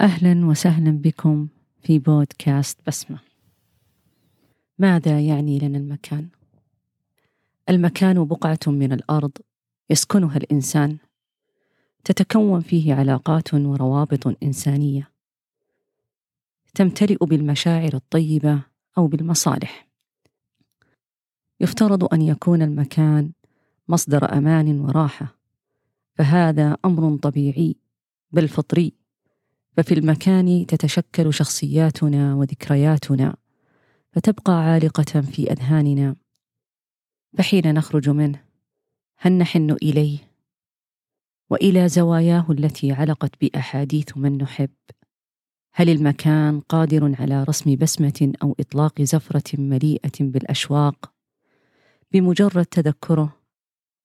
أهلا وسهلا بكم في بودكاست بسمة. ماذا يعني لنا المكان؟ المكان بقعة من الأرض يسكنها الإنسان، تتكون فيه علاقات وروابط إنسانية، تمتلئ بالمشاعر الطيبة أو بالمصالح. يفترض أن يكون المكان مصدر أمان وراحة، فهذا أمر طبيعي بل فطري ففي المكان تتشكل شخصياتنا وذكرياتنا فتبقى عالقة في أذهاننا. فحين نخرج منه هل نحن إليه؟ وإلى زواياه التي علقت بأحاديث من نحب. هل المكان قادر على رسم بسمة أو إطلاق زفرة مليئة بالأشواق؟ بمجرد تذكره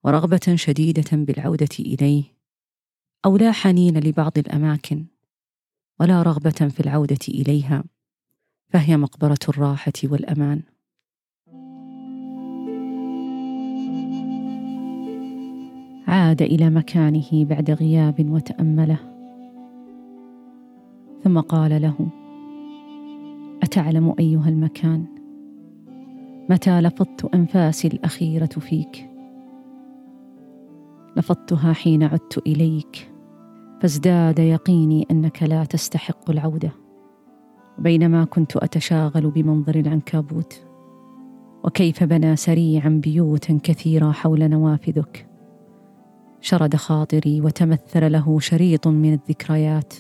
ورغبة شديدة بالعودة إليه أو لا حنين لبعض الأماكن. ولا رغبة في العودة إليها فهي مقبرة الراحة والأمان. عاد إلى مكانه بعد غياب وتأمله. ثم قال له أتعلم أيها المكان؟ متى لفظت أنفاسي الأخيرة فيك؟ لفظتها حين عدت إليك. فازداد يقيني أنك لا تستحق العودة. بينما كنت أتشاغل بمنظر العنكبوت. وكيف بنى سريعا بيوتا كثيرة حول نوافذك. شرد خاطري وتمثل له شريط من الذكريات.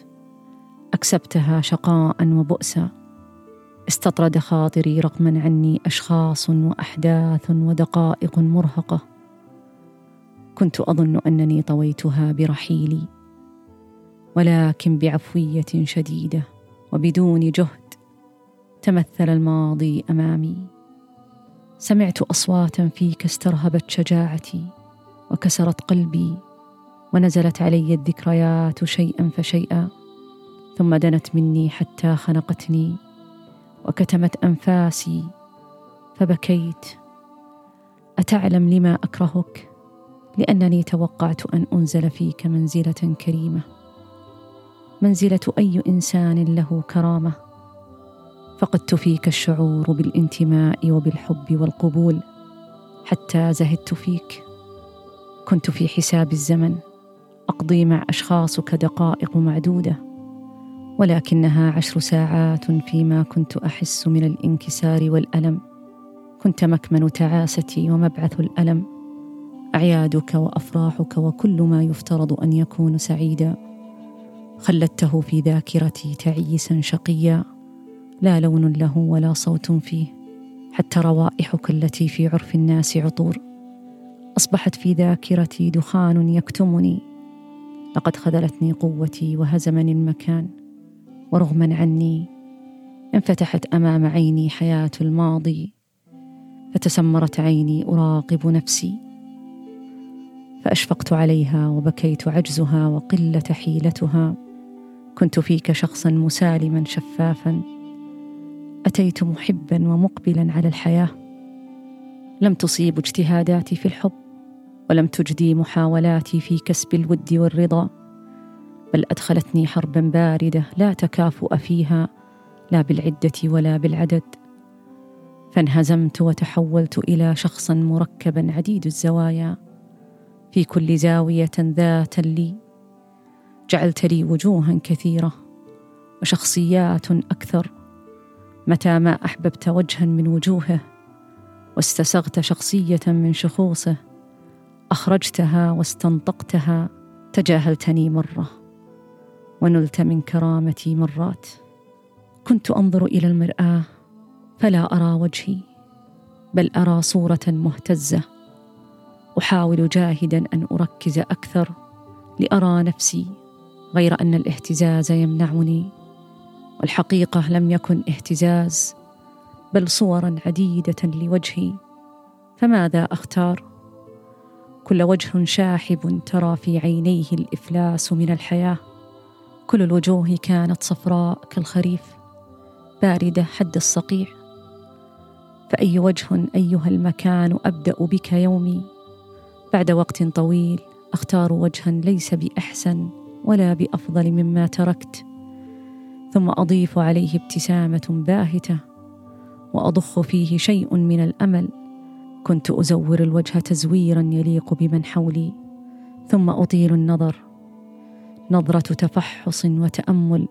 أكسبتها شقاء وبؤسا. استطرد خاطري رغما عني أشخاص وأحداث ودقائق مرهقة. كنت أظن أنني طويتها برحيلي. ولكن بعفوية شديدة وبدون جهد تمثل الماضي أمامي. سمعت أصواتا فيك استرهبت شجاعتي وكسرت قلبي ونزلت علي الذكريات شيئا فشيئا ثم دنت مني حتى خنقتني وكتمت أنفاسي فبكيت. أتعلم لما أكرهك؟ لأنني توقعت أن أنزل فيك منزلة كريمة. منزلة أي إنسان له كرامة فقدت فيك الشعور بالانتماء وبالحب والقبول حتى زهدت فيك. كنت في حساب الزمن أقضي مع أشخاصك دقائق معدودة ولكنها عشر ساعات فيما كنت أحس من الانكسار والألم. كنت مكمن تعاستي ومبعث الألم أعيادك وأفراحك وكل ما يفترض أن يكون سعيدا. خلدته في ذاكرتي تعيسا شقيا لا لون له ولا صوت فيه حتى روائحك التي في عرف الناس عطور. أصبحت في ذاكرتي دخان يكتمني. لقد خذلتني قوتي وهزمني المكان ورغما عني انفتحت أمام عيني حياة الماضي. فتسمرت عيني أراقب نفسي. فأشفقت عليها وبكيت عجزها وقلة حيلتها. كنت فيك شخصا مسالما شفافا. أتيت محبا ومقبلا على الحياة. لم تصيب اجتهاداتي في الحب ولم تجدي محاولاتي في كسب الود والرضا. بل أدخلتني حربا باردة لا تكافؤ فيها لا بالعدة ولا بالعدد. فانهزمت وتحولت إلى شخص مركبا عديد الزوايا. في كل زاوية ذات لي جعلت لي وجوها كثيرة وشخصيات أكثر متى ما أحببت وجها من وجوهه واستسغت شخصية من شخوصه أخرجتها واستنطقتها تجاهلتني مرة ونلت من كرامتي مرات. كنت أنظر إلى المرآة فلا أرى وجهي بل أرى صورة مهتزة. أحاول جاهدا أن أركز أكثر لأرى نفسي غير أن الاهتزاز يمنعني. والحقيقة لم يكن اهتزاز بل صورا عديدة لوجهي. فماذا أختار؟ كل وجه شاحب ترى في عينيه الإفلاس من الحياة. كل الوجوه كانت صفراء كالخريف باردة حد الصقيع. فأي وجه أيها المكان أبدأ بك يومي؟ بعد وقت طويل أختار وجها ليس بأحسن. ولا بأفضل مما تركت ثم أضيف عليه ابتسامة باهتة وأضخ فيه شيء من الأمل. كنت أزور الوجه تزويرا يليق بمن حولي ثم أطيل النظر. نظرة تفحص وتأمل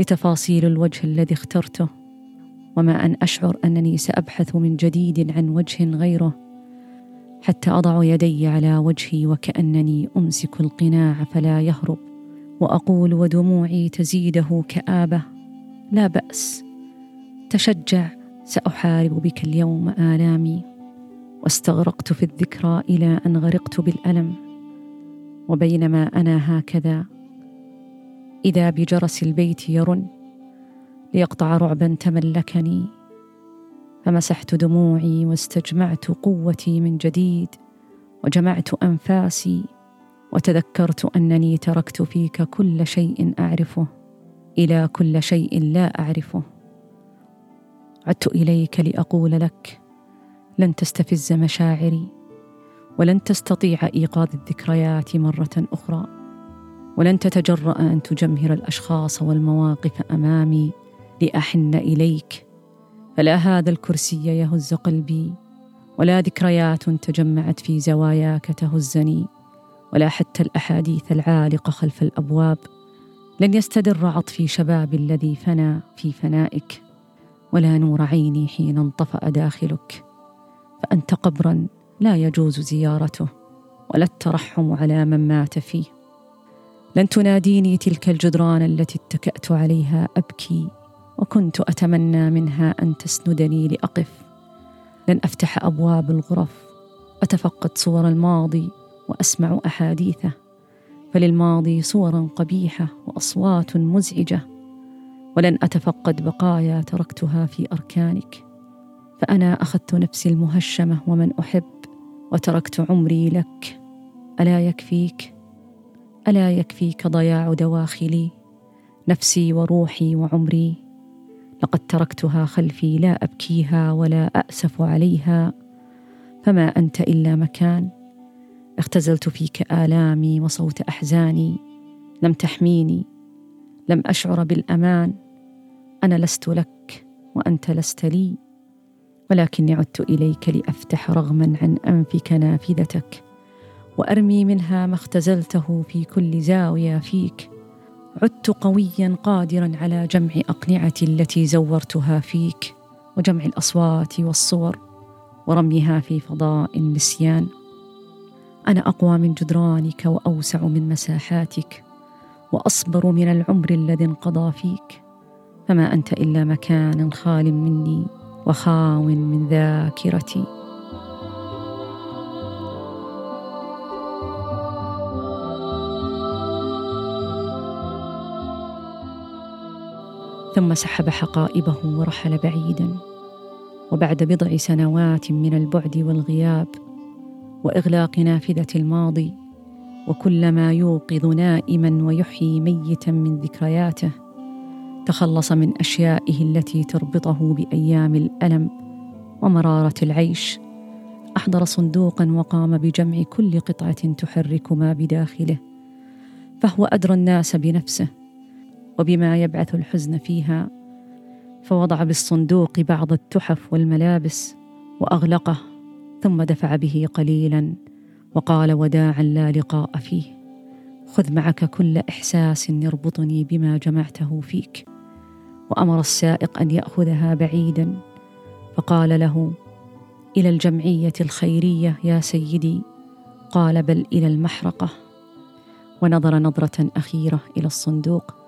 لتفاصيل الوجه الذي اخترته وما أن أشعر أنني سأبحث من جديد عن وجه غيره. حتى أضع يدي على وجهي وكأنني أمسك القناع فلا يهرب وأقول ودموعي تزيده كآبة لا بأس تشجع سأحارب بك اليوم آلامي. واستغرقت في الذكرى إلى أن غرقت بالألم وبينما أنا هكذا. إذا بجرس البيت يرن ليقطع رعبا تملكني. فمسحت دموعي واستجمعت قوتي من جديد وجمعت أنفاسي وتذكرت أنني تركت فيك كل شيء أعرفه إلى كل شيء لا أعرفه. عدت إليك لأقول لك لن تستفز مشاعري ولن تستطيع إيقاظ الذكريات مرة أخرى ولن تتجرأ أن تجمهر الأشخاص والمواقف أمامي لأحن إليك فلا هذا الكرسي يهز قلبي ولا ذكريات تجمعت في زواياك تهزني ولا حتى الأحاديث العالقة خلف الأبواب لن يستدر عطفي شبابي الذي فنى في فنائك ولا نور عيني حين انطفأ داخلك فأنت قبرا لا يجوز زيارته ولا الترحم على من مات فيه. لن تناديني تلك الجدران التي اتكأت عليها أبكي. وكنت أتمنى منها أن تسندني لأقف. لن أفتح أبواب الغرف أتفقد صور الماضي وأسمع أحاديثه. فللماضي صورا قبيحة وأصوات مزعجة. ولن أتفقد بقايا تركتها في أركانك. فأنا أخذت نفسي المهشمة ومن أحب وتركت عمري لك. ألا يكفيك؟ ألا يكفيك ضياع دواخلي نفسي وروحي وعمري؟ لقد تركتها خلفي لا أبكيها ولا اسف عليها فما أنت إلا مكان. اختزلت فيك آلامي وصوت أحزاني لم تحميني لم أشعر بالأمان. أنا لست لك وأنت لست لي ولكني عدت إليك لأفتح رغما عن أنفك نافذتك وأرمي منها ما اختزلته في كل زاوية فيك. عدت قويا قادرا على جمع أقنعتي التي زورتها فيك وجمع الأصوات والصور ورميها في فضاء النسيان. أنا أقوى من جدرانك وأوسع من مساحاتك وأصبر من العمر الذي انقضى فيك. فما أنت إلا مكان خال مني وخاو من ذاكرتي. ثم سحب حقائبه ورحل بعيدا. وبعد بضع سنوات من البعد والغياب وإغلاق نافذة الماضي وكل ما يوقظ نائما ويحيي ميتا من ذكرياته تخلص من أشيائه التي تربطه بأيام الألم ومرارة العيش. أحضر صندوقا وقام بجمع كل قطعة تحرك ما بداخله فهو أدرى الناس بنفسه. وبما يبعث الحزن فيها فوضع بالصندوق بعض التحف والملابس وأغلقه ثم دفع به قليلا وقال وداعا لا لقاء فيه خذ معك كل إحساس يربطني بما جمعته فيك. وأمر السائق أن يأخذها بعيدا فقال له إلى الجمعية الخيرية يا سيدي. قال بل إلى المحرقة. ونظر نظرة أخيرة إلى الصندوق.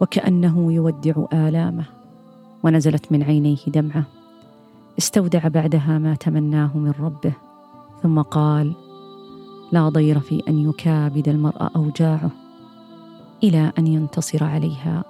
وكأنه يودع آلامه ونزلت من عينيه دمعه. استودع بعدها ما تمناه من ربه ثم قال لا ضير في أن يكابد المرء أوجاعه إلى أن ينتصر عليها.